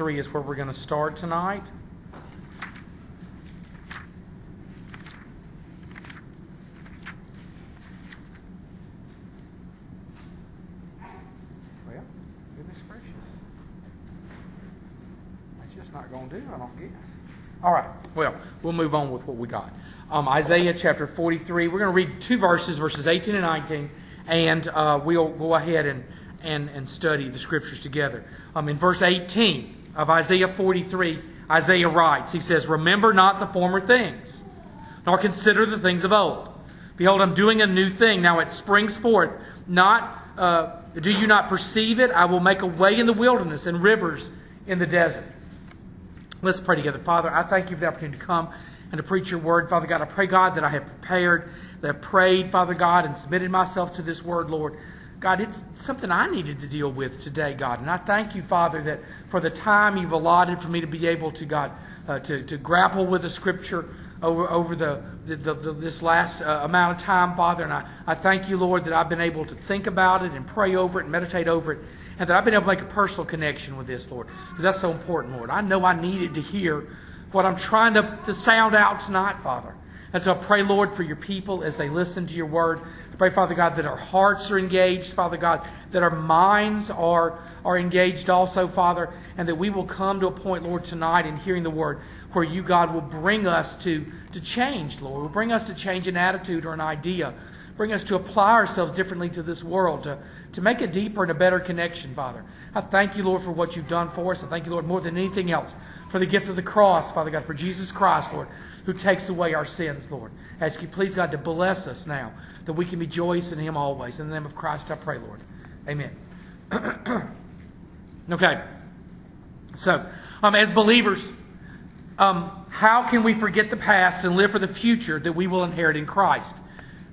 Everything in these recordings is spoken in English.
43 is where we're going to start tonight. Well, goodness gracious. That's just not going to do, I don't guess. All right, well, we'll move on with what we got. Um, Isaiah chapter 43. We're going to read two verses, verses 18 and 19, and uh, we'll go ahead and, and, and study the scriptures together. Um, in verse 18 of Isaiah 43, Isaiah writes, he says, Remember not the former things, nor consider the things of old. Behold, I'm doing a new thing. Now it springs forth. Not, uh, do you not perceive it? I will make a way in the wilderness and rivers in the desert. Let's pray together. Father, I thank you for the opportunity to come and to preach your word. Father God, I pray, God, that I have prepared, that I prayed, Father God, and submitted myself to this word, Lord. God, it's something I needed to deal with today, God. And I thank you, Father, that for the time you've allotted for me to be able to, God, uh, to, to grapple with the scripture over, over the, the, the, the this last uh, amount of time, Father. And I, I thank you, Lord, that I've been able to think about it and pray over it and meditate over it. And that I've been able to make a personal connection with this, Lord. Because that's so important, Lord. I know I needed to hear what I'm trying to, to sound out tonight, Father. And so I pray, Lord, for your people as they listen to your word. Pray, Father God, that our hearts are engaged, Father God, that our minds are, are engaged also, Father, and that we will come to a point, Lord, tonight in hearing the word where you, God, will bring us to, to change, Lord. Will bring us to change an attitude or an idea. Bring us to apply ourselves differently to this world, to, to make a deeper and a better connection, Father. I thank you, Lord, for what you've done for us. I thank you, Lord, more than anything else, for the gift of the cross, Father God, for Jesus Christ, Lord, who takes away our sins, Lord. I ask you, please, God, to bless us now, that we can rejoice in Him always. In the name of Christ, I pray, Lord. Amen. okay. So, um, as believers, um, how can we forget the past and live for the future that we will inherit in Christ?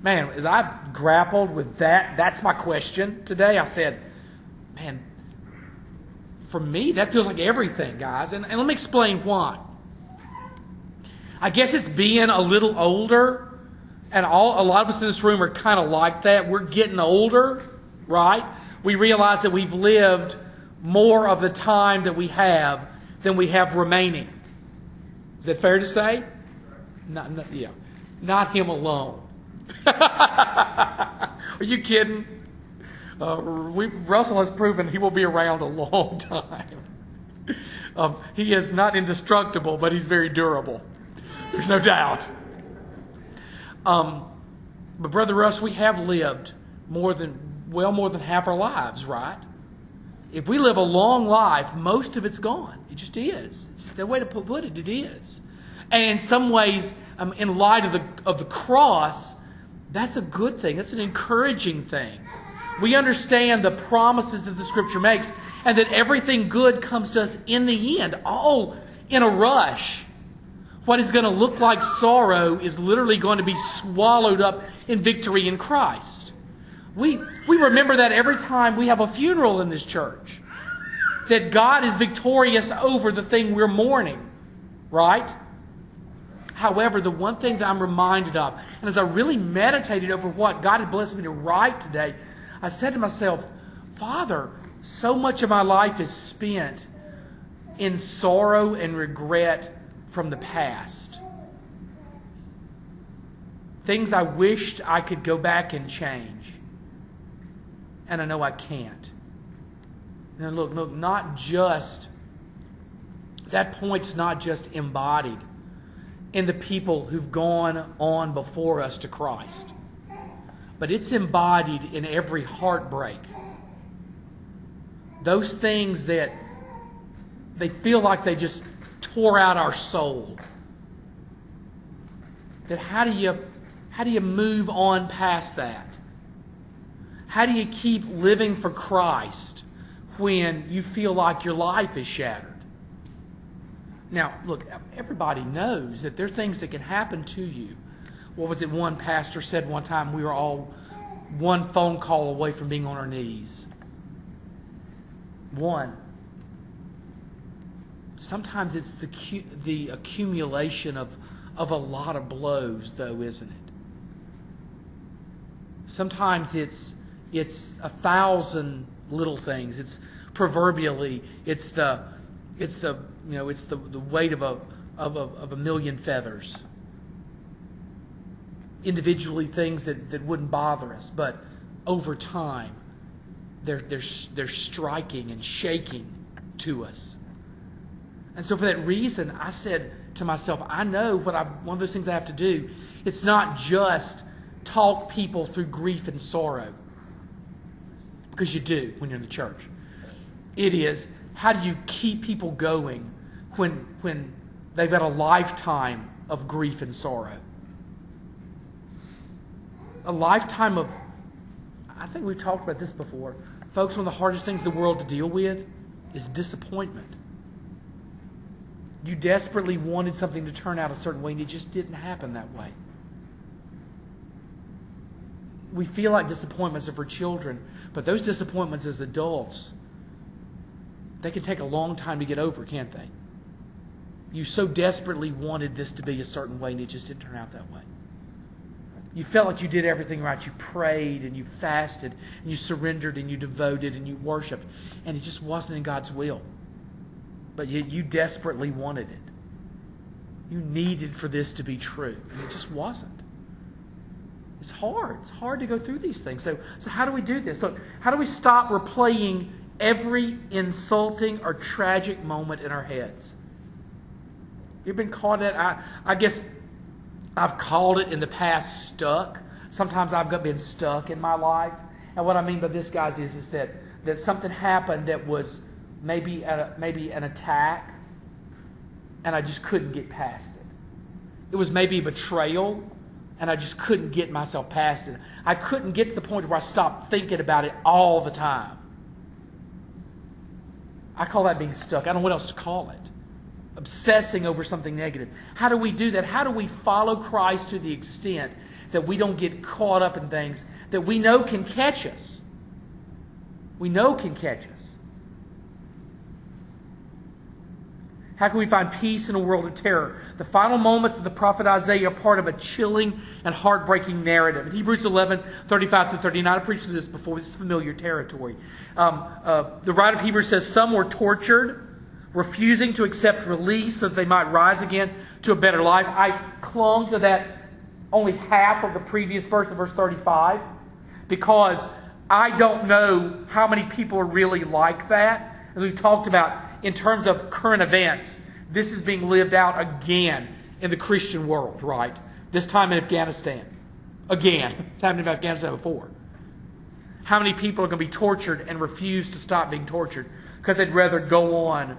Man, as I grappled with that, that's my question today. I said, man, for me, that feels like everything, guys. And, and let me explain why. I guess it's being a little older, and all a lot of us in this room are kind of like that. We're getting older, right? We realize that we've lived more of the time that we have than we have remaining. Is that fair to say? Not, not yeah, not him alone. Are you kidding? Uh, we, Russell has proven he will be around a long time. Um, he is not indestructible, but he's very durable. There's no doubt. Um, but Brother Russ, we have lived more than, well, more than half our lives, right? If we live a long life, most of it's gone. It just is. It's the way to put it. It is. And in some ways, um, in light of the, of the cross, that's a good thing. That's an encouraging thing. We understand the promises that the Scripture makes and that everything good comes to us in the end, all in a rush. What is going to look like sorrow is literally going to be swallowed up in victory in Christ. We, we remember that every time we have a funeral in this church. That God is victorious over the thing we're mourning. Right? However, the one thing that I'm reminded of, and as I really meditated over what God had blessed me to write today, I said to myself, Father, so much of my life is spent in sorrow and regret from the past. Things I wished I could go back and change. And I know I can't. Now, look, look, not just, that point's not just embodied in the people who've gone on before us to Christ, but it's embodied in every heartbreak. Those things that they feel like they just tore out our soul. That how do you how do you move on past that? How do you keep living for Christ when you feel like your life is shattered? Now, look, everybody knows that there are things that can happen to you. What was it one pastor said one time? We were all one phone call away from being on our knees. One. Sometimes it's the, the accumulation of, of a lot of blows, though, isn't it? Sometimes it's, it's a thousand little things. It's proverbially, it's the it's the you know it's the, the weight of a of a, of a million feathers. Individually, things that, that wouldn't bother us, but over time, they're, they're, they're striking and shaking to us. And so, for that reason, I said to myself, I know what I, one of those things I have to do. It's not just talk people through grief and sorrow, because you do when you're in the church. It is how do you keep people going when, when they've had a lifetime of grief and sorrow? A lifetime of, I think we've talked about this before. Folks, one of the hardest things in the world to deal with is disappointment. You desperately wanted something to turn out a certain way, and it just didn't happen that way. We feel like disappointments are for children, but those disappointments as adults they can take a long time to get over, can't they? You so desperately wanted this to be a certain way and it just didn't turn out that way. You felt like you did everything right. You prayed and you fasted and you surrendered and you devoted and you worshiped, and it just wasn't in God's will. But yet you desperately wanted it. You needed for this to be true, and it just wasn't. It's hard. It's hard to go through these things. So, so how do we do this? Look, how do we stop replaying every insulting or tragic moment in our heads. You've been in it. I, I guess I've called it in the past stuck. Sometimes I've been stuck in my life. And what I mean by this, guys, is, is that, that something happened that was maybe, a, maybe an attack, and I just couldn't get past it. It was maybe a betrayal, and I just couldn't get myself past it. I couldn't get to the point where I stopped thinking about it all the time. I call that being stuck. I don't know what else to call it. Obsessing over something negative. How do we do that? How do we follow Christ to the extent that we don't get caught up in things that we know can catch us? We know can catch us. How can we find peace in a world of terror? The final moments of the prophet Isaiah are part of a chilling and heartbreaking narrative. In Hebrews 11, 35 to 39, I preached this before, this is familiar territory. Um, uh, the writer of Hebrews says, Some were tortured, refusing to accept release so that they might rise again to a better life. I clung to that only half of the previous verse of verse 35 because I don't know how many people are really like that. As we've talked about, in terms of current events, this is being lived out again in the Christian world, right? This time in Afghanistan. Again. It's happened in Afghanistan before. How many people are going to be tortured and refuse to stop being tortured because they'd rather go on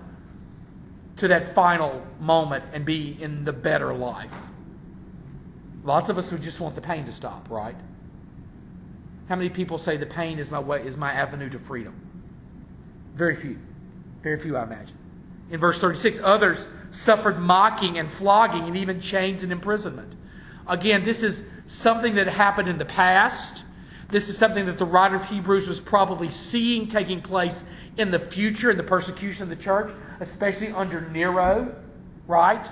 to that final moment and be in the better life? Lots of us would just want the pain to stop, right? How many people say the pain is my way is my avenue to freedom? Very few. Very few, I imagine. In verse 36, others suffered mocking and flogging and even chains and imprisonment. Again, this is something that happened in the past. This is something that the writer of Hebrews was probably seeing taking place in the future in the persecution of the church, especially under Nero, right?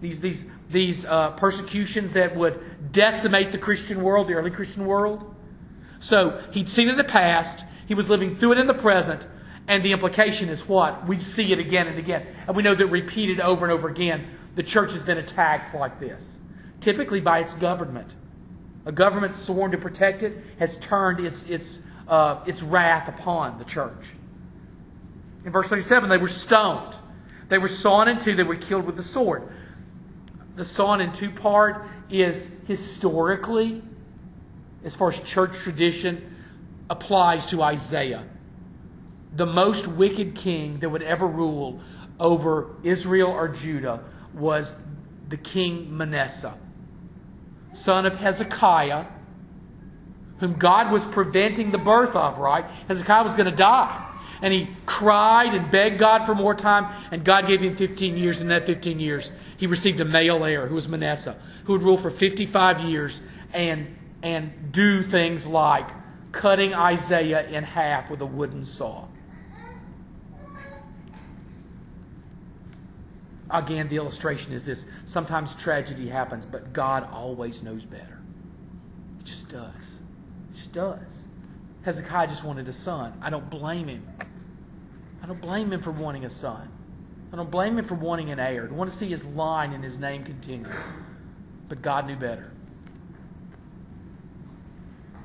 These, these, these uh, persecutions that would decimate the Christian world, the early Christian world. So he'd seen it in the past, he was living through it in the present, and the implication is what? We see it again and again. And we know that repeated over and over again, the church has been attacked like this, typically by its government. A government sworn to protect it has turned its, its, uh, its wrath upon the church. In verse 37, they were stoned. They were sawn in two. They were killed with the sword. The sawn in two part is historically, as far as church tradition, applies to Isaiah the most wicked king that would ever rule over Israel or Judah was the king Manasseh, son of Hezekiah, whom God was preventing the birth of, right? Hezekiah was going to die. And he cried and begged God for more time, and God gave him 15 years. In that 15 years, he received a male heir who was Manasseh, who would rule for 55 years and, and do things like cutting Isaiah in half with a wooden saw. Again, the illustration is this sometimes tragedy happens, but God always knows better. It just does. Just does. Hezekiah just wanted a son. I don't blame him. I don't blame him for wanting a son. I don't blame him for wanting an heir. I want to see his line and his name continue. But God knew better.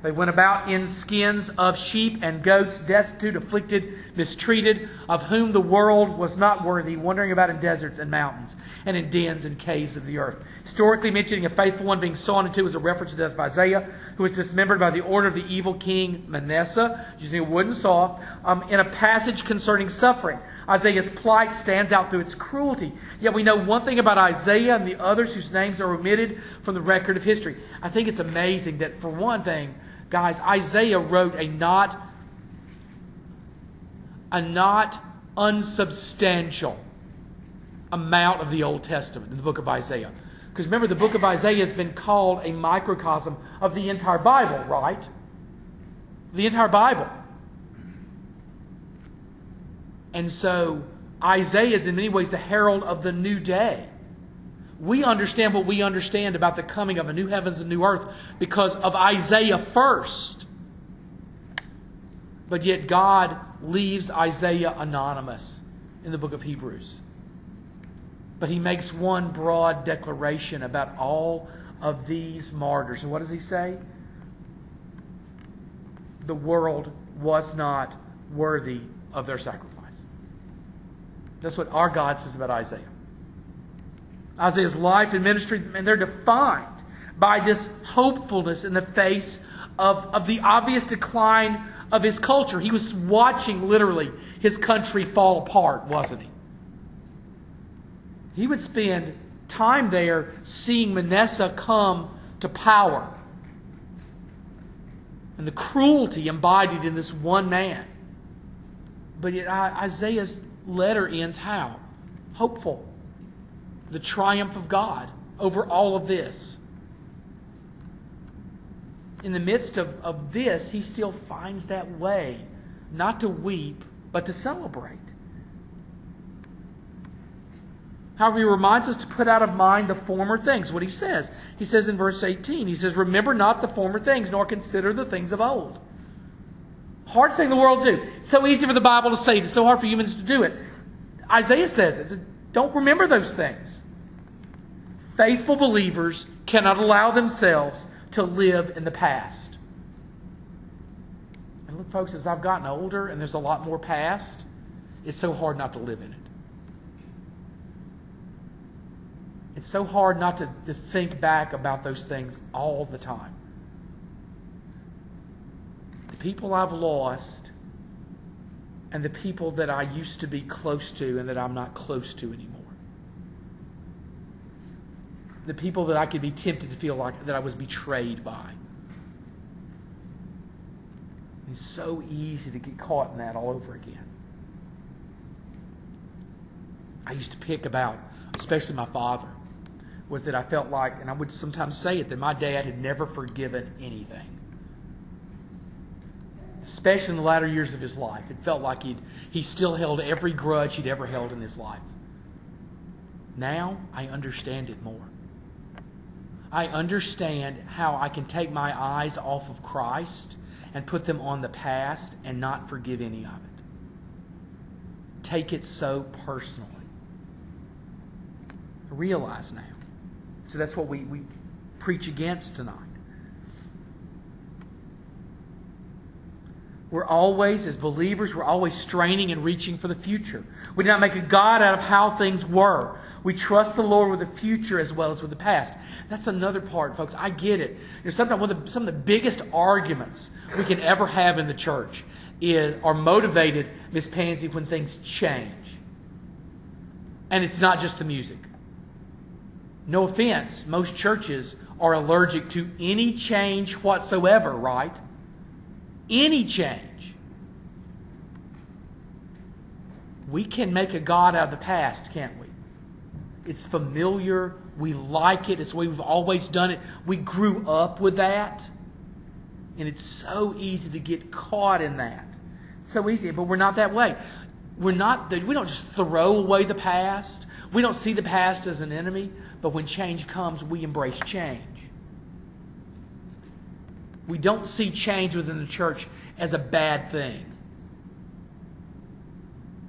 They went about in skins of sheep and goats, destitute, afflicted, mistreated, of whom the world was not worthy, wandering about in deserts and mountains, and in dens and caves of the earth. Historically mentioning a faithful one being sawn into is a reference to the death of Isaiah, who was dismembered by the order of the evil king Manasseh, using a wooden saw, um, in a passage concerning suffering. Isaiah's plight stands out through its cruelty. Yet we know one thing about Isaiah and the others whose names are omitted from the record of history. I think it's amazing that, for one thing, Guys, Isaiah wrote a not a not unsubstantial amount of the Old Testament in the book of Isaiah. Because remember, the book of Isaiah has been called a microcosm of the entire Bible, right? The entire Bible. And so Isaiah is in many ways the herald of the new day. We understand what we understand about the coming of a new heavens and new earth because of Isaiah first. But yet God leaves Isaiah anonymous in the book of Hebrews. But he makes one broad declaration about all of these martyrs. And what does he say? The world was not worthy of their sacrifice. That's what our God says about Isaiah. Isaiah's life and ministry, and they're defined by this hopefulness in the face of, of the obvious decline of his culture. He was watching literally his country fall apart, wasn't he? He would spend time there seeing Manasseh come to power and the cruelty embodied in this one man. But yet Isaiah's letter ends how? Hopeful the triumph of God over all of this. In the midst of, of this, he still finds that way not to weep, but to celebrate. However, he reminds us to put out of mind the former things. What he says. He says in verse 18, he says, Remember not the former things, nor consider the things of old. Hard thing the world do. It's so easy for the Bible to say it. It's so hard for humans to do it. Isaiah says it. Don't remember those things. Faithful believers cannot allow themselves to live in the past. And look, folks, as I've gotten older and there's a lot more past, it's so hard not to live in it. It's so hard not to, to think back about those things all the time. The people I've lost and the people that I used to be close to and that I'm not close to anymore the people that I could be tempted to feel like that I was betrayed by. It's so easy to get caught in that all over again. I used to pick about, especially my father, was that I felt like, and I would sometimes say it, that my dad had never forgiven anything. Especially in the latter years of his life. It felt like he'd, he still held every grudge he'd ever held in his life. Now I understand it more. I understand how I can take my eyes off of Christ and put them on the past and not forgive any of it. Take it so personally. Realize now. So that's what we, we preach against tonight. We're always, as believers, we're always straining and reaching for the future. We do not make a God out of how things were. We trust the Lord with the future as well as with the past. That's another part, folks. I get it. You know, sometimes one of the, some of the biggest arguments we can ever have in the church is, are motivated, Miss Pansy, when things change. And it's not just the music. No offense, most churches are allergic to any change whatsoever, right? Any change. We can make a God out of the past, can't we? It's familiar. We like it. It's the way we've always done it. We grew up with that. And it's so easy to get caught in that. It's so easy, but we're not that way. We're not, we don't just throw away the past. We don't see the past as an enemy, but when change comes, we embrace change. We don't see change within the church as a bad thing.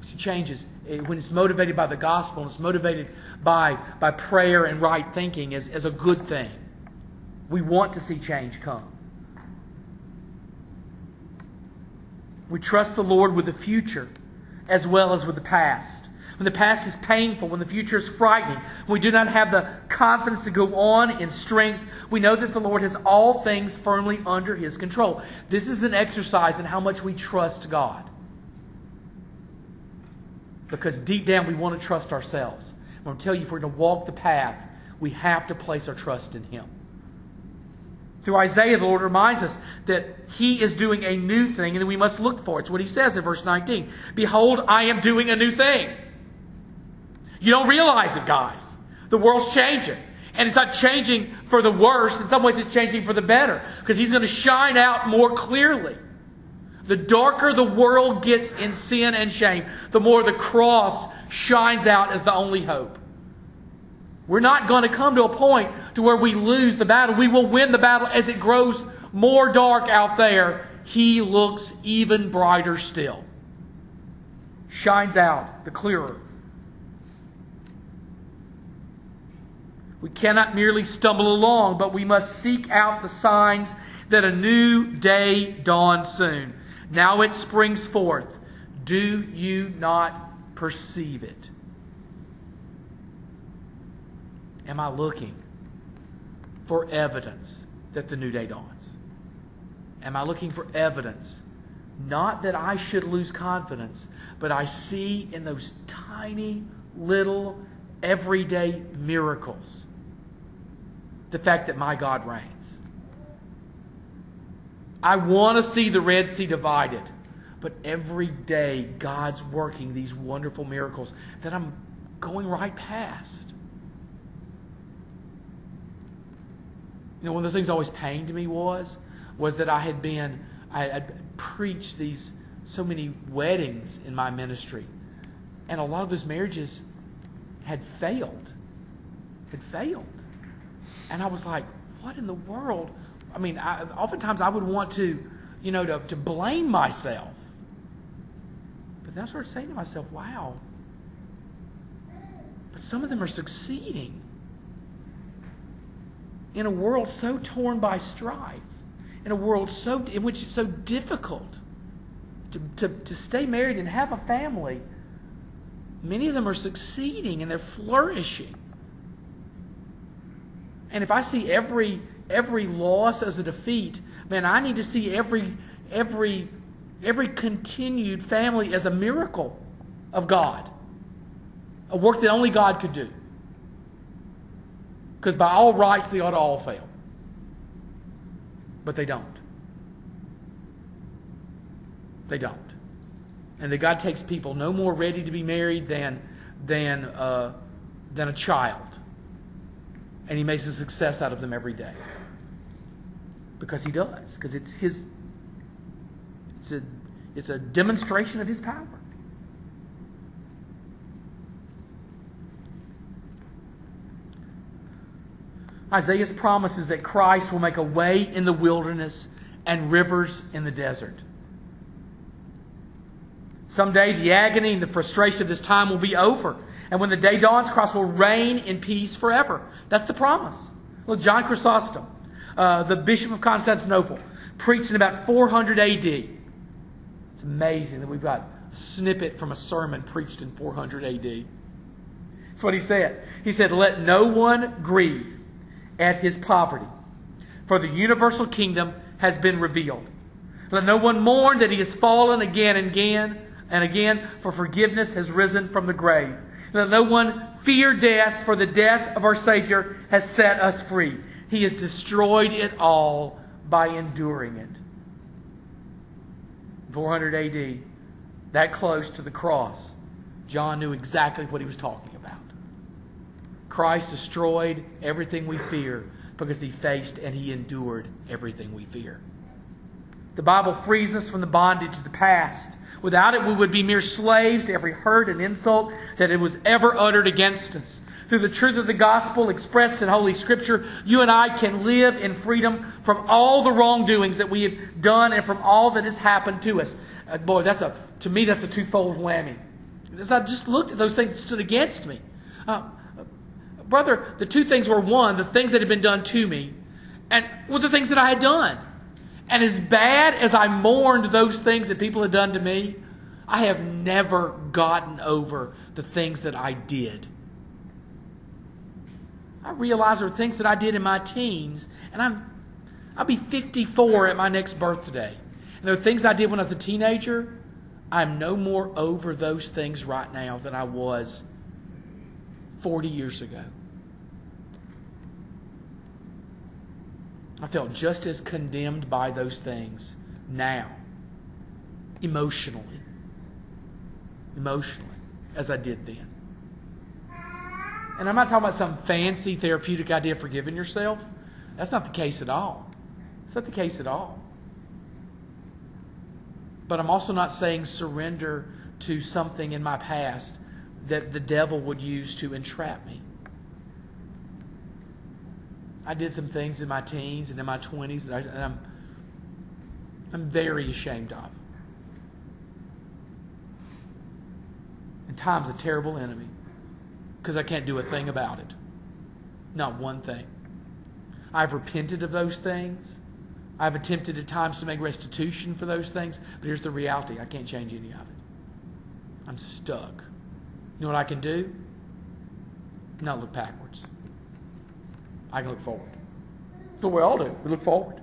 See, changes eh, when it's motivated by the gospel and it's motivated by, by prayer and right thinking as, as a good thing. We want to see change come. We trust the Lord with the future as well as with the past. When the past is painful, when the future is frightening, when we do not have the confidence to go on in strength, we know that the Lord has all things firmly under His control. This is an exercise in how much we trust God. Because deep down we want to trust ourselves. I'm going to tell you if we're going to walk the path, we have to place our trust in Him. Through Isaiah, the Lord reminds us that He is doing a new thing and that we must look for it. It's what He says in verse 19 Behold, I am doing a new thing. You don't realize it, guys. The world's changing. And it's not changing for the worse. In some ways, it's changing for the better because He's going to shine out more clearly. The darker the world gets in sin and shame, the more the cross shines out as the only hope. We're not going to come to a point to where we lose the battle. We will win the battle as it grows more dark out there. He looks even brighter still. Shines out the clearer. We cannot merely stumble along, but we must seek out the signs that a new day dawns soon. Now it springs forth. Do you not perceive it? am I looking for evidence that the new day dawns? Am I looking for evidence? Not that I should lose confidence, but I see in those tiny little everyday miracles the fact that my God reigns. I want to see the Red Sea divided, but every day God's working these wonderful miracles that I'm going right past. You know, one of the things always pained me was, was that I had been, I had preached these, so many weddings in my ministry. And a lot of those marriages had failed. Had failed. And I was like, what in the world? I mean, I, oftentimes I would want to, you know, to, to blame myself. But then I started saying to myself, wow, but some of them are succeeding in a world so torn by strife, in a world so in which it's so difficult to, to, to stay married and have a family, many of them are succeeding and they're flourishing. And if I see every every loss as a defeat, man, I need to see every every every continued family as a miracle of God. A work that only God could do. Because by all rights, they ought to all fail. But they don't. They don't. And that God takes people no more ready to be married than, than, uh, than a child. And He makes a success out of them every day. Because He does. Because it's His, it's a, it's a demonstration of His power. Isaiah's promise is that Christ will make a way in the wilderness and rivers in the desert. Someday, the agony and the frustration of this time will be over. And when the day dawns, Christ will reign in peace forever. That's the promise. Look, John Chrysostom, uh, the Bishop of Constantinople, preached in about 400 AD. It's amazing that we've got a snippet from a sermon preached in 400 AD. That's what he said. He said, Let no one grieve at his poverty. For the universal kingdom has been revealed. Let no one mourn that he has fallen again and again and again, for forgiveness has risen from the grave. Let no one fear death, for the death of our Savior has set us free. He has destroyed it all by enduring it. 400 AD, that close to the cross, John knew exactly what he was talking about. Christ destroyed everything we fear because he faced and he endured everything we fear. The Bible frees us from the bondage of the past. Without it, we would be mere slaves to every hurt and insult that it was ever uttered against us. Through the truth of the gospel expressed in Holy Scripture, you and I can live in freedom from all the wrongdoings that we have done and from all that has happened to us. Uh, boy, that's a, to me, that's a twofold whammy. As I just looked at those things that stood against me. Uh, brother, the two things were one, the things that had been done to me, and well, the things that I had done. And as bad as I mourned those things that people had done to me, I have never gotten over the things that I did. I realize there are things that I did in my teens, and I'm I'll be 54 at my next birthday. And there are things I did when I was a teenager. I'm no more over those things right now than I was 40 years ago. I felt just as condemned by those things now, emotionally, emotionally, as I did then. And I'm not talking about some fancy therapeutic idea of forgiving yourself. That's not the case at all. It's not the case at all. But I'm also not saying surrender to something in my past that the devil would use to entrap me. I did some things in my teens and in my 20s that I, and I'm, I'm very ashamed of. And time's a terrible enemy because I can't do a thing about it. Not one thing. I've repented of those things. I've attempted at times to make restitution for those things, but here's the reality I can't change any of it. I'm stuck. You know what I can do? Not look backwards. I can look forward. What we all do. We look forward.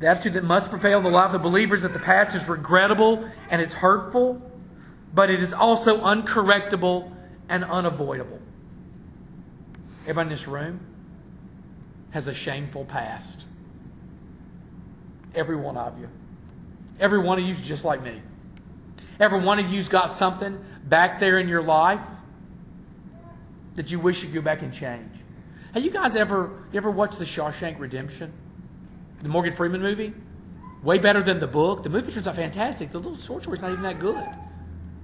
The attitude that must prevail in the life of the believer is that the past is regrettable and it's hurtful, but it is also uncorrectable and unavoidable. Everybody in this room has a shameful past. Every one of you. Every one of you is just like me. Every one of you's got something back there in your life that you wish you could go back and change. Have you guys ever you ever watched the Shawshank Redemption? The Morgan Freeman movie? Way better than the book. The movie turns out fantastic. The little short story's not even that good.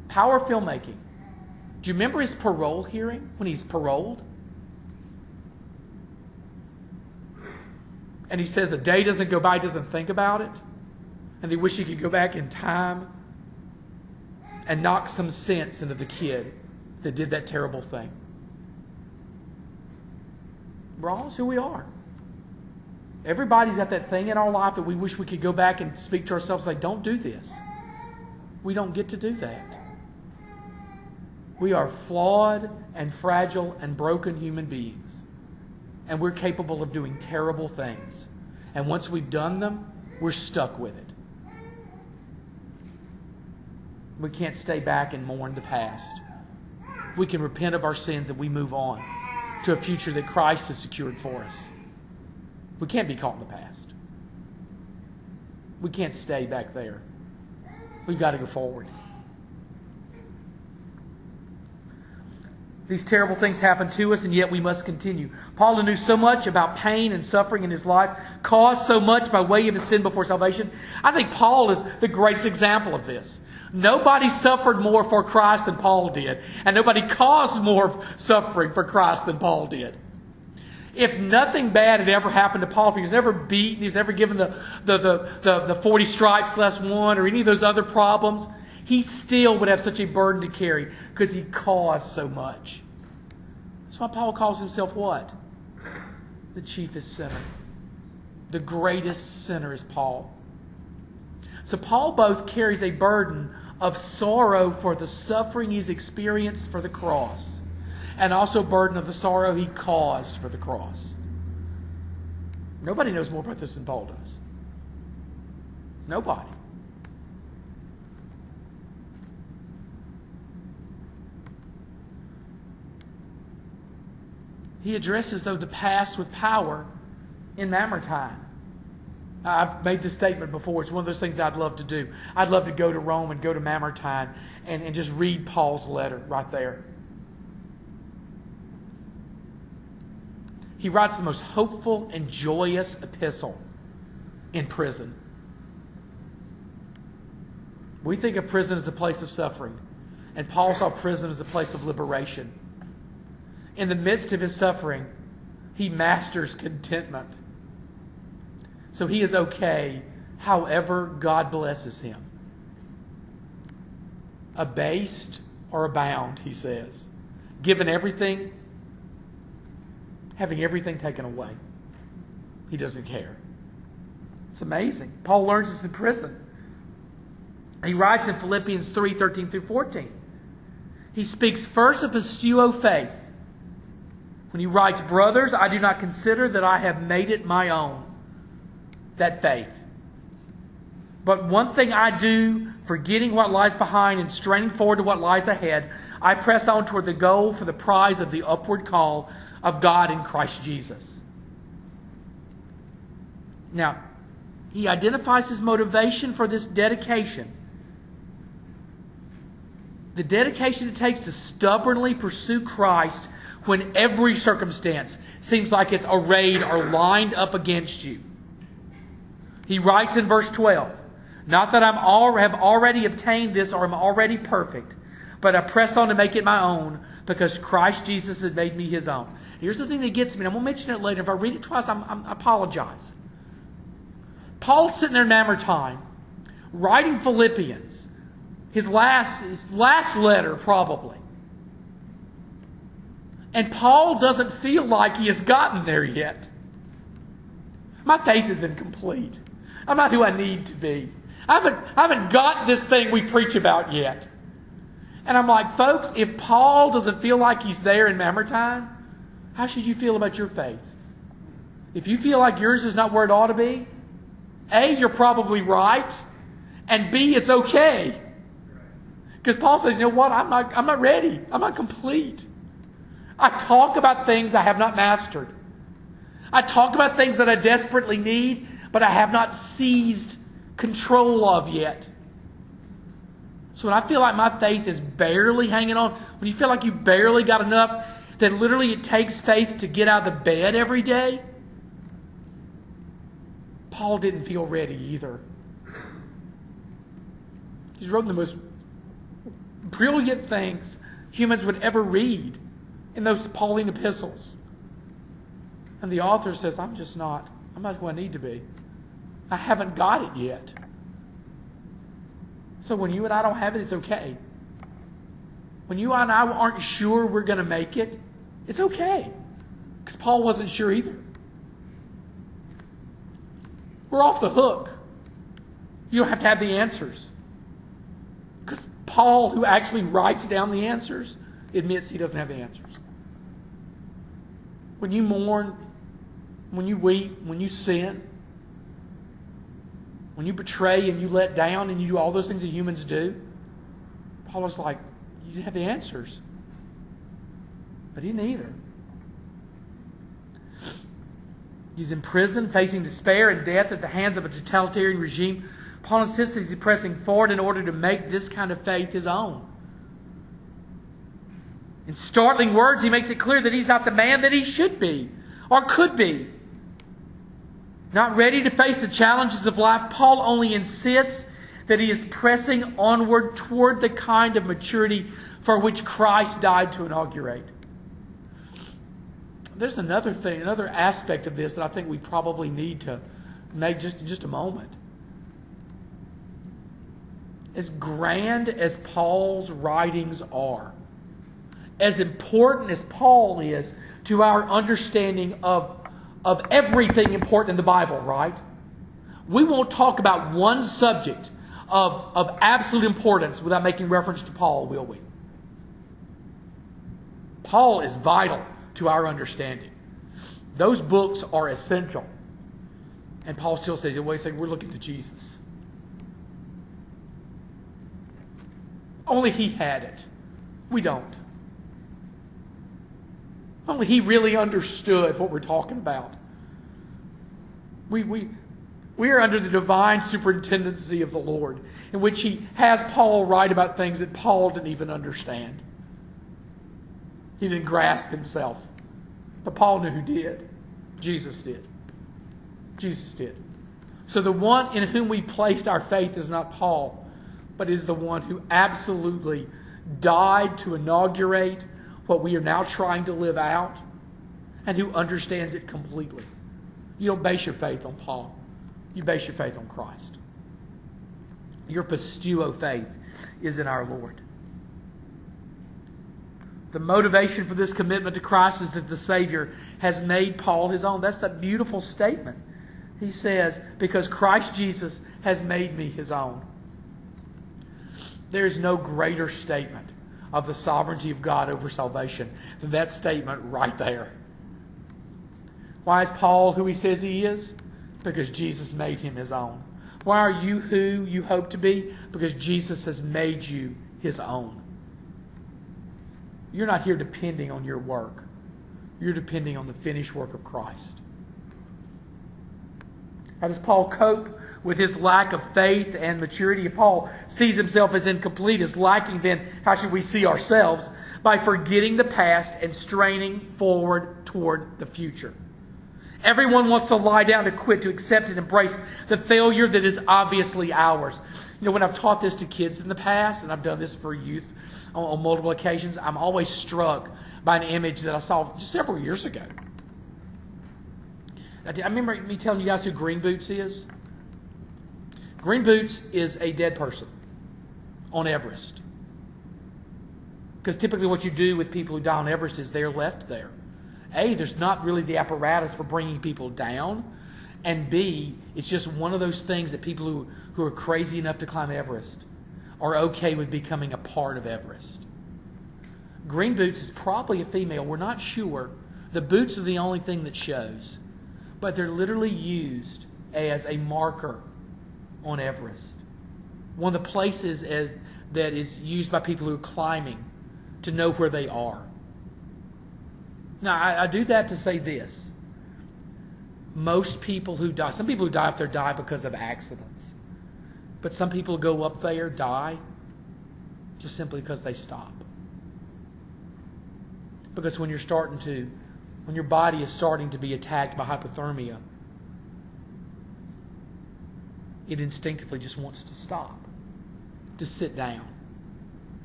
Power filmmaking. Do you remember his parole hearing when he's paroled? And he says a day doesn't go by, he doesn't think about it. And they wish he could go back in time and knock some sense into the kid that did that terrible thing. We're all who we are. Everybody's got that thing in our life that we wish we could go back and speak to ourselves like, don't do this. We don't get to do that. We are flawed and fragile and broken human beings. And we're capable of doing terrible things. And once we've done them, we're stuck with it. We can't stay back and mourn the past. We can repent of our sins and we move on to a future that Christ has secured for us. We can't be caught in the past. We can't stay back there. We've got to go forward. These terrible things happen to us, and yet we must continue. Paul knew so much about pain and suffering in his life, caused so much by way of his sin before salvation. I think Paul is the greatest example of this. Nobody suffered more for Christ than Paul did, and nobody caused more suffering for Christ than Paul did. If nothing bad had ever happened to Paul, if he was ever beaten, he was ever given the, the, the, the, the 40 stripes less one, or any of those other problems, he still would have such a burden to carry because he caused so much. That's why Paul calls himself what? The chiefest sinner. The greatest sinner is Paul. So Paul both carries a burden of sorrow for the suffering he's experienced for the cross and also burden of the sorrow he caused for the cross. Nobody knows more about this than Paul does. Nobody. He addresses, though, the past with power in Mamertine. I've made this statement before. It's one of those things I'd love to do. I'd love to go to Rome and go to Mamertine and, and just read Paul's letter right there. He writes the most hopeful and joyous epistle in prison. We think of prison as a place of suffering, and Paul saw prison as a place of liberation. In the midst of his suffering, he masters contentment so he is okay however God blesses him. abased or abound, he says. Given everything, having everything taken away. He doesn't care. It's amazing. Paul learns this in prison. He writes in Philippians 3 13 through 14. He speaks first of pisteuo faith. When he writes, Brothers, I do not consider that I have made it my own, that faith. But one thing I do, forgetting what lies behind and straining forward to what lies ahead, I press on toward the goal for the prize of the upward call of God in Christ Jesus. Now, he identifies his motivation for this dedication. The dedication it takes to stubbornly pursue Christ when every circumstance seems like it's arrayed or lined up against you. He writes in verse 12, Not that I have already obtained this or am already perfect, but I press on to make it my own because Christ Jesus has made me his own. Here's the thing that gets me, and I'm going to mention it later. If I read it twice, I'm, I'm, I apologize. Paul's sitting there in Mamertine, writing Philippians, his last, his last letter, probably. And Paul doesn't feel like he has gotten there yet. My faith is incomplete. I'm not who I need to be. I haven't, I haven't got this thing we preach about yet. And I'm like, folks, if Paul doesn't feel like he's there in Mamertine, how should you feel about your faith? If you feel like yours is not where it ought to be, A, you're probably right, and B, it's okay. Because Paul says, you know what, I'm not, I'm not ready. I'm not complete. I talk about things I have not mastered. I talk about things that I desperately need, but I have not seized control of yet. So when I feel like my faith is barely hanging on, when you feel like you barely got enough, that literally it takes faith to get out of the bed every day, Paul didn't feel ready either. He's written the most brilliant things humans would ever read in those Pauline epistles. And the author says, I'm just not, I'm not who I need to be. I haven't got it yet. So when you and I don't have it, it's okay. When you and I aren't sure we're going to make it, it's okay. Because Paul wasn't sure either. We're off the hook. You don't have to have the answers. Because Paul, who actually writes down the answers, admits he doesn't have the answers. When you mourn, when you weep, when you sin, when you betray and you let down and you do all those things that humans do, Paul is like, you didn't have the answers. But he didn't either. He's in prison, facing despair and death at the hands of a totalitarian regime. Paul insists that he's pressing forward in order to make this kind of faith his own. In startling words, he makes it clear that he's not the man that he should be or could be. Not ready to face the challenges of life, Paul only insists that he is pressing onward toward the kind of maturity for which Christ died to inaugurate. There's another thing, another aspect of this that I think we probably need to make just just a moment. As grand as Paul's writings are, as important as Paul is to our understanding of of everything important in the Bible, right? We won't talk about one subject of, of absolute importance without making reference to Paul, will we? Paul is vital to our understanding. Those books are essential. And Paul still says, wait a second, we're looking to Jesus. Only he had it. We don't. Only he really understood what we're talking about. We, we, we are under the divine superintendency of the Lord, in which he has Paul write about things that Paul didn't even understand. He didn't grasp himself. But Paul knew who did. Jesus did. Jesus did. So the one in whom we placed our faith is not Paul, but is the one who absolutely died to inaugurate what we are now trying to live out and who understands it completely. You don't base your faith on Paul, you base your faith on Christ. Your pisteuo faith is in our Lord. The motivation for this commitment to Christ is that the Savior has made Paul his own. That's that beautiful statement. He says, Because Christ Jesus has made me his own. There is no greater statement of the sovereignty of God over salvation that statement right there. Why is Paul who he says he is? Because Jesus made him his own. Why are you who you hope to be? Because Jesus has made you his own. You're not here depending on your work. You're depending on the finished work of Christ. How does Paul cope with his lack of faith and maturity? Paul sees himself as incomplete, as lacking, then how should we see ourselves? By forgetting the past and straining forward toward the future. Everyone wants to lie down, to quit, to accept and embrace the failure that is obviously ours. You know, when I've taught this to kids in the past, and I've done this for youth on, on multiple occasions, I'm always struck by an image that I saw several years ago. I remember me telling you guys who Green Boots is. Green Boots is a dead person on Everest. Because typically, what you do with people who die on Everest is they're left there. A, there's not really the apparatus for bringing people down. And B, it's just one of those things that people who, who are crazy enough to climb Everest are okay with becoming a part of Everest. Green Boots is probably a female. We're not sure. The boots are the only thing that shows. But they're literally used as a marker on Everest. One of the places as, that is used by people who are climbing to know where they are. Now, I, I do that to say this. Most people who die, some people who die up there die because of accidents. But some people go up there, die, just simply because they stop. Because when you're starting to, when your body is starting to be attacked by hypothermia, it instinctively just wants to stop, to sit down.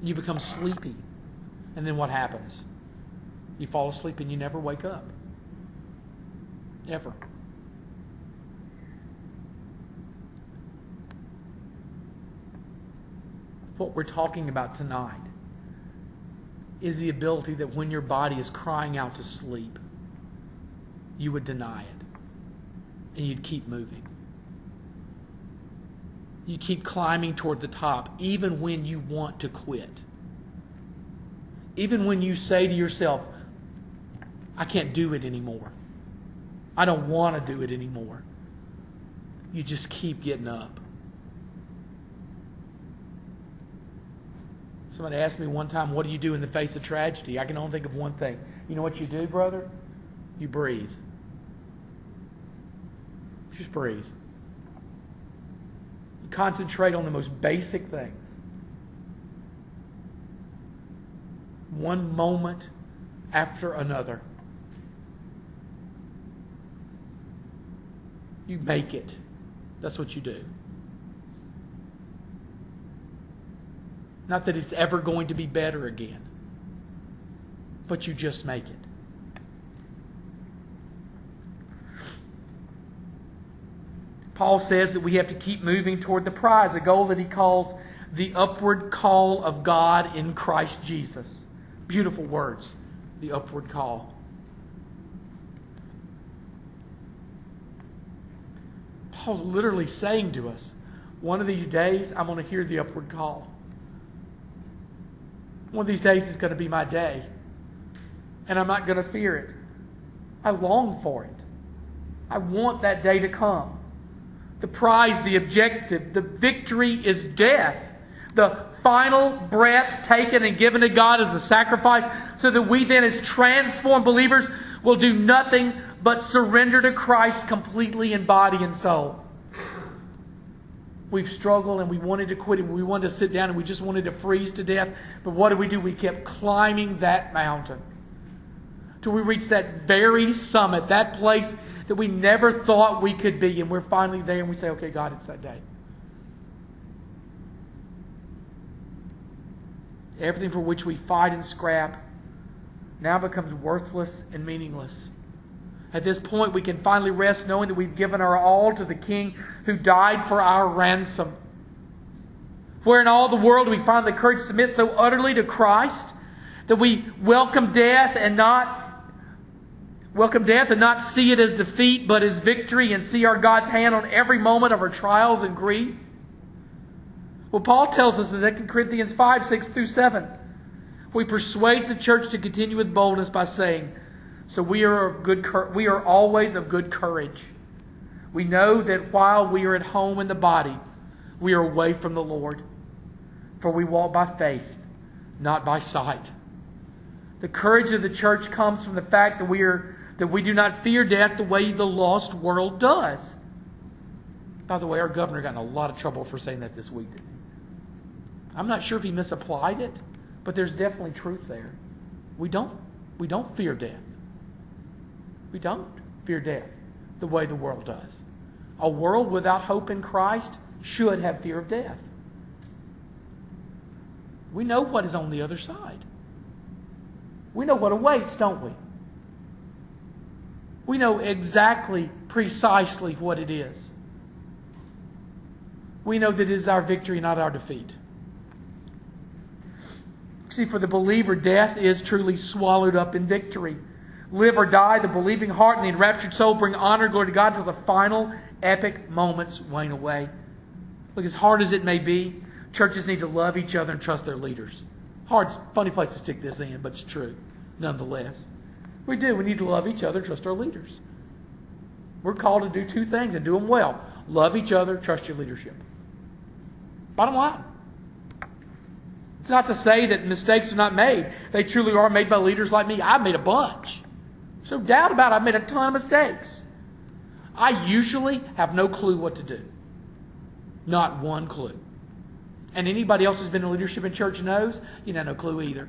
You become sleepy. And then what happens? You fall asleep and you never wake up. Ever. What we're talking about tonight is the ability that when your body is crying out to sleep, you would deny it and you'd keep moving. You keep climbing toward the top even when you want to quit. Even when you say to yourself, I can't do it anymore. I don't want to do it anymore. You just keep getting up. Somebody asked me one time, What do you do in the face of tragedy? I can only think of one thing. You know what you do, brother? You breathe. Just breathe. You concentrate on the most basic things. One moment after another. You make it. That's what you do. Not that it's ever going to be better again, but you just make it. Paul says that we have to keep moving toward the prize, a goal that he calls the upward call of God in Christ Jesus. Beautiful words, the upward call. Paul's literally saying to us, one of these days I'm going to hear the upward call. One of these days is going to be my day. And I'm not going to fear it. I long for it. I want that day to come. The prize, the objective, the victory is death. The final breath taken and given to God as a sacrifice, so that we then, as transformed believers, will do nothing but surrender to Christ completely in body and soul. We've struggled and we wanted to quit and we wanted to sit down and we just wanted to freeze to death. But what did we do? We kept climbing that mountain till we reached that very summit, that place that we never thought we could be. And we're finally there and we say, okay, God, it's that day. Everything for which we fight and scrap now becomes worthless and meaningless. At this point, we can finally rest knowing that we've given our all to the King who died for our ransom. Where in all the world we find the courage to submit so utterly to Christ That we welcome death and not welcome death and not see it as defeat but as victory and see our God's hand on every moment of our trials and grief. Well, Paul tells us in 2 Corinthians 5, 6 through 7. We persuades the church to continue with boldness by saying, So we are of good we are always of good courage. We know that while we are at home in the body, we are away from the Lord. For we walk by faith, not by sight. The courage of the church comes from the fact that we are that we do not fear death the way the lost world does. By the way, our governor got in a lot of trouble for saying that this week? I'm not sure if he misapplied it, but there's definitely truth there. We don't, we don't fear death. We don't fear death the way the world does. A world without hope in Christ should have fear of death. We know what is on the other side. We know what awaits, don't we? We know exactly, precisely what it is. We know that it is our victory, not our defeat. See, for the believer, death is truly swallowed up in victory. Live or die, the believing heart and the enraptured soul bring honor and glory to God until the final epic moments wane away. Look, as hard as it may be, churches need to love each other and trust their leaders. Hard, funny place to stick this in, but it's true, nonetheless. We do. We need to love each other, trust our leaders. We're called to do two things and do them well love each other, trust your leadership. Bottom line. It's not to say that mistakes are not made. They truly are made by leaders like me. I've made a bunch. So doubt about it. I've made a ton of mistakes. I usually have no clue what to do. Not one clue. And anybody else who's been in leadership in church knows you know no clue either.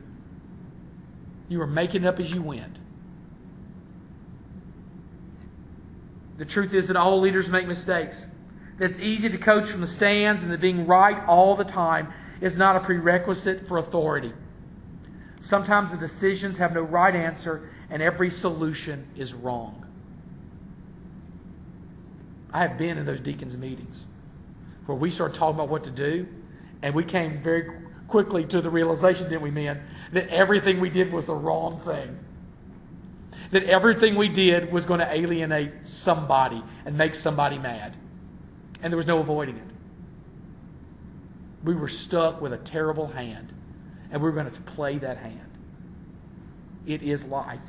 You are making it up as you went. The truth is that all leaders make mistakes. It's easy to coach from the stands and that being right all the time is not a prerequisite for authority. Sometimes the decisions have no right answer and every solution is wrong. I have been in those deacons' meetings where we started talking about what to do, and we came very quickly to the realization, didn't we, men, that everything we did was the wrong thing. That everything we did was going to alienate somebody and make somebody mad. And there was no avoiding it we were stuck with a terrible hand, and we were going to play that hand. It is life.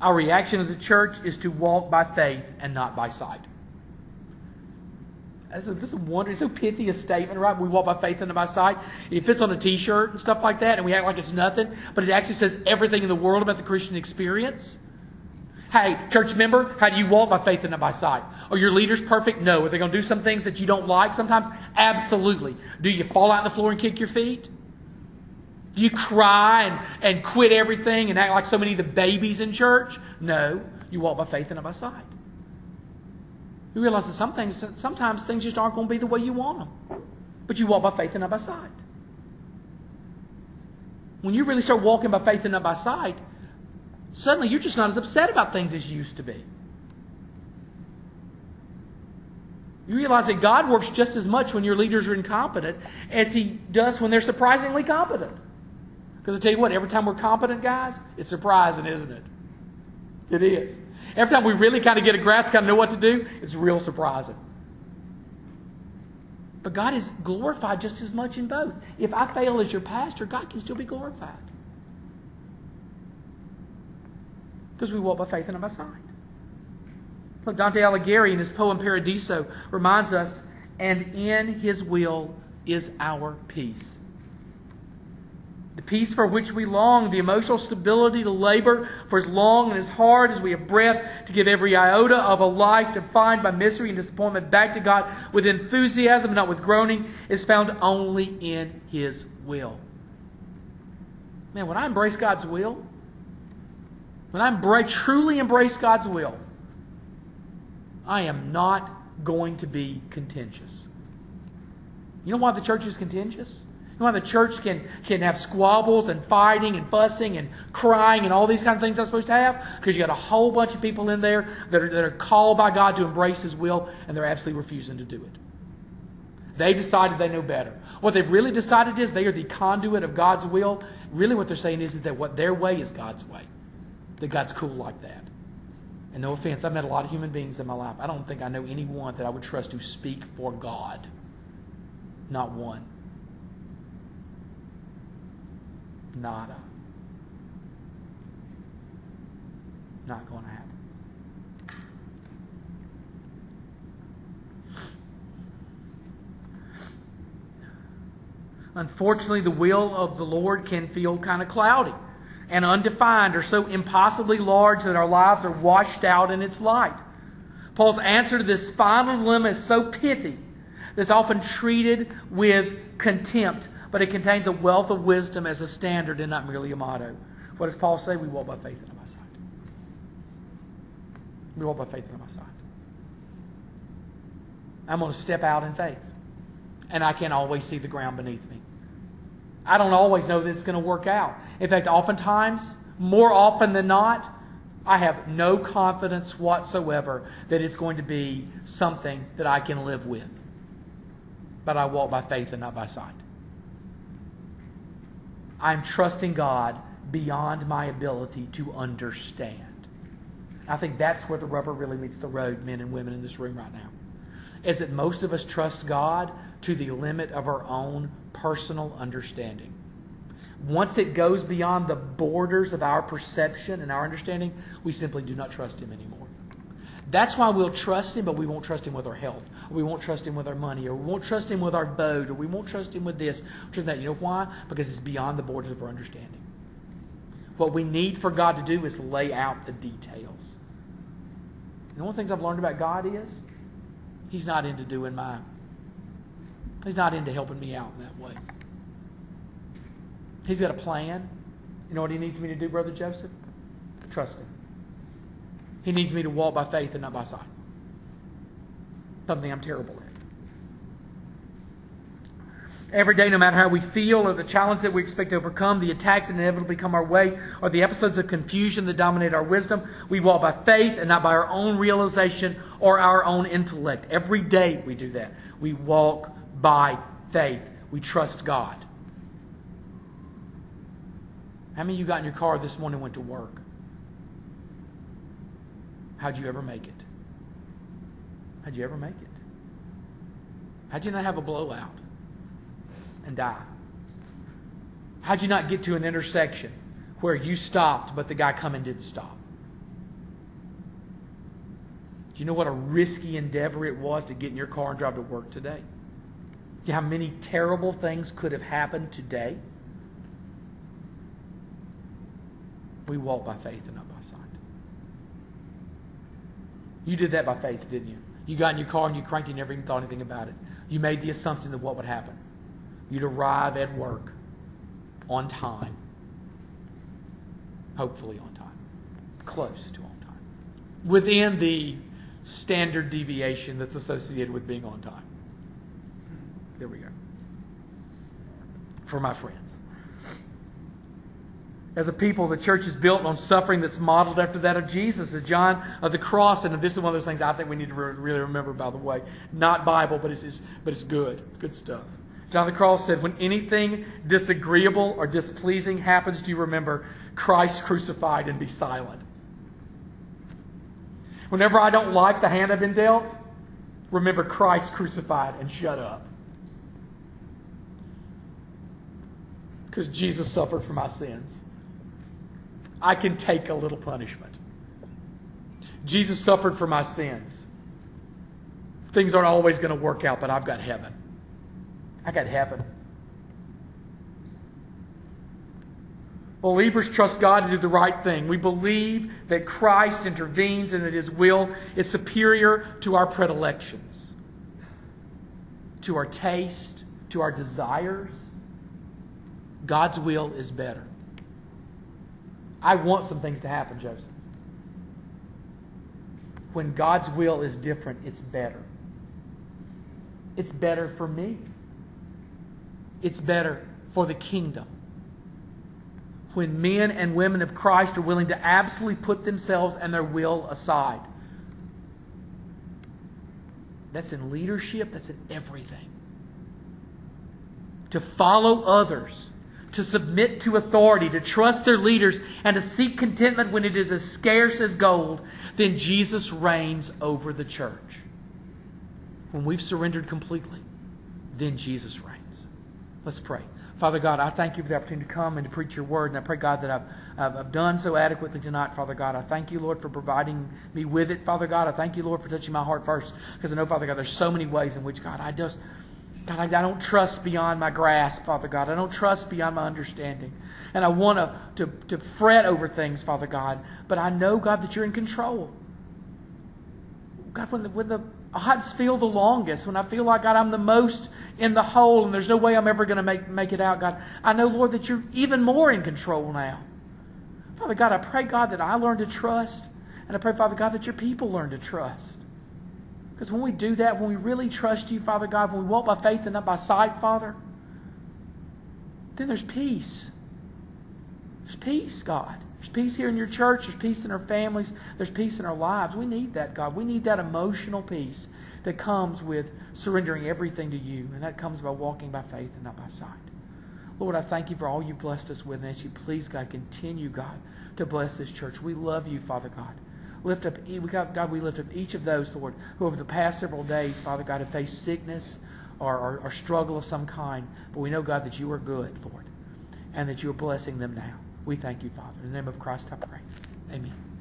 Our reaction as a church is to walk by faith and not by sight. This is, this is so pithy a statement, right? We walk by faith and by sight. It fits on a T-shirt and stuff like that, and we act like it's nothing. But it actually says everything in the world about the Christian experience. Hey, church member, how do you walk by faith and not by sight? Are your leaders perfect? No. Are they going to do some things that you don't like sometimes? Absolutely. Do you fall out on the floor and kick your feet? Do you cry and, and quit everything and act like so many of the babies in church? No. You walk by faith and not by sight. You realize that some things, sometimes things just aren't going to be the way you want them. But you walk by faith and not by sight. When you really start walking by faith and not by sight, suddenly you're just not as upset about things as you used to be. You realize that God works just as much when your leaders are incompetent as He does when they're surprisingly competent. Because I tell you what, every time we're competent, guys, it's surprising, isn't it? It is. Every time we really kind of get a grasp, kind of know what to do, it's real surprising. But God is glorified just as much in both. If I fail as your pastor, God can still be glorified. Because we walk by faith and not by sight. Look, Dante Alighieri in his poem Paradiso reminds us, and in his will is our peace. The peace for which we long, the emotional stability to labor for as long and as hard as we have breath, to give every iota of a life defined by misery and disappointment back to God with enthusiasm, not with groaning, is found only in His will. Man, when I embrace God's will, when I truly embrace God's will, I am not going to be contentious. You know why the church is contentious? You know the church can, can have squabbles and fighting and fussing and crying and all these kind of things I'm supposed to have? Because you got a whole bunch of people in there that are, that are called by God to embrace His will and they're absolutely refusing to do it. They decided they know better. What they've really decided is they are the conduit of God's will. Really, what they're saying is that what their way is God's way. That God's cool like that. And no offense, I've met a lot of human beings in my life. I don't think I know anyone that I would trust to speak for God. Not one. Nada. Not going to happen. Unfortunately, the will of the Lord can feel kind of cloudy and undefined or so impossibly large that our lives are washed out in its light. Paul's answer to this final dilemma is so pithy that's often treated with contempt, but it contains a wealth of wisdom as a standard and not merely a motto. What does Paul say? We walk by faith and not by sight. We walk by faith and not by sight. I'm going to step out in faith, and I can't always see the ground beneath me. I don't always know that it's going to work out. In fact, oftentimes, more often than not, I have no confidence whatsoever that it's going to be something that I can live with. But I walk by faith and not by sight. I'm trusting God beyond my ability to understand. I think that's where the rubber really meets the road, men and women in this room right now. Is that most of us trust God to the limit of our own personal understanding. Once it goes beyond the borders of our perception and our understanding, we simply do not trust Him anymore. That's why we'll trust Him, but we won't trust Him with our health. Or we won't trust Him with our money. Or we won't trust Him with our boat. Or we won't trust Him with this or that. You know why? Because it's beyond the borders of our understanding. What we need for God to do is lay out the details. And one of the things I've learned about God is He's not into doing my He's not into helping me out in that way. He's got a plan. You know what he needs me to do, Brother Joseph? Trust him. He needs me to walk by faith and not by sight. Something I'm terrible at. Every day, no matter how we feel or the challenge that we expect to overcome, the attacks that inevitably come our way, or the episodes of confusion that dominate our wisdom, we walk by faith and not by our own realization or our own intellect. Every day we do that. We walk by faith. We trust God. How many of you got in your car this morning and went to work? How'd you ever make it? How'd you ever make it? How'd you not have a blowout and die? How'd you not get to an intersection where you stopped but the guy coming didn't stop? Do you know what a risky endeavor it was to get in your car and drive to work today? Do you know how many terrible things could have happened today? We walk by faith and not by. You did that by faith, didn't you? You got in your car and you cranked and never even thought anything about it. You made the assumption of what would happen. You'd arrive at work on time. Hopefully on time. Close to on time. Within the standard deviation that's associated with being on time. There we go. For my friends. As a people, the church is built on suffering that's modeled after that of Jesus, as John of the cross. And this is one of those things I think we need to really remember, by the way. Not Bible, but it's, it's, but it's good. It's good stuff. John the Cross said, When anything disagreeable or displeasing happens do you, remember Christ crucified and be silent. Whenever I don't like the hand I've been dealt, remember Christ crucified and shut up. Because Jesus suffered for my sins. I can take a little punishment. Jesus suffered for my sins. Things aren't always going to work out, but I've got heaven. I got heaven. Believers trust God to do the right thing. We believe that Christ intervenes and that His will is superior to our predilections, to our taste, to our desires. God's will is better. I want some things to happen, Joseph. When God's will is different, it's better. It's better for me. It's better for the kingdom when men and women of Christ are willing to absolutely put themselves and their will aside. That's in leadership, that's in everything. to follow others, to submit to authority, to trust their leaders, and to seek contentment when it is as scarce as gold, then Jesus reigns over the church. When we've surrendered completely, then Jesus reigns. Let's pray. Father God, I thank you for the opportunity to come and to preach your word, and I pray, God, that I've, I've, done so adequately tonight, Father God. I thank you, Lord, for providing me with it, Father God. I thank you, Lord, for touching my heart first, because I know, Father God, there's so many ways in which, God, I just, God, I, don't trust beyond my grasp, Father God. I don't trust beyond my understanding. And I want to, to, to fret over things, Father God, but I know, God, that you're in control. God, when the, when the odds feel the longest, when I feel like, God, I'm the most in the hole and there's no way I'm ever going to make, make it out, God, I know, Lord, that you're even more in control now. Father God, I pray, God, that I learn to trust. And I pray, Father God, that your people learn to trust. Because when we do that, when we really trust you, Father God, when we walk by faith and not by sight, Father, then there's peace. There's peace, God. There's peace here in your church. There's peace in our families. There's peace in our lives. We need that, God. We need that emotional peace that comes with surrendering everything to you. And that comes by walking by faith and not by sight. Lord, I thank you for all you blessed us with. And as you please, God, continue, God, to bless this church. We love you, Father God. Lift up, God, we lift up each of those, Lord, who over the past several days, Father God, have faced sickness or, or, or struggle of some kind. But we know, God, that you are good, Lord, and that you are blessing them now. We thank you, Father. In the name of Christ I pray. Amen.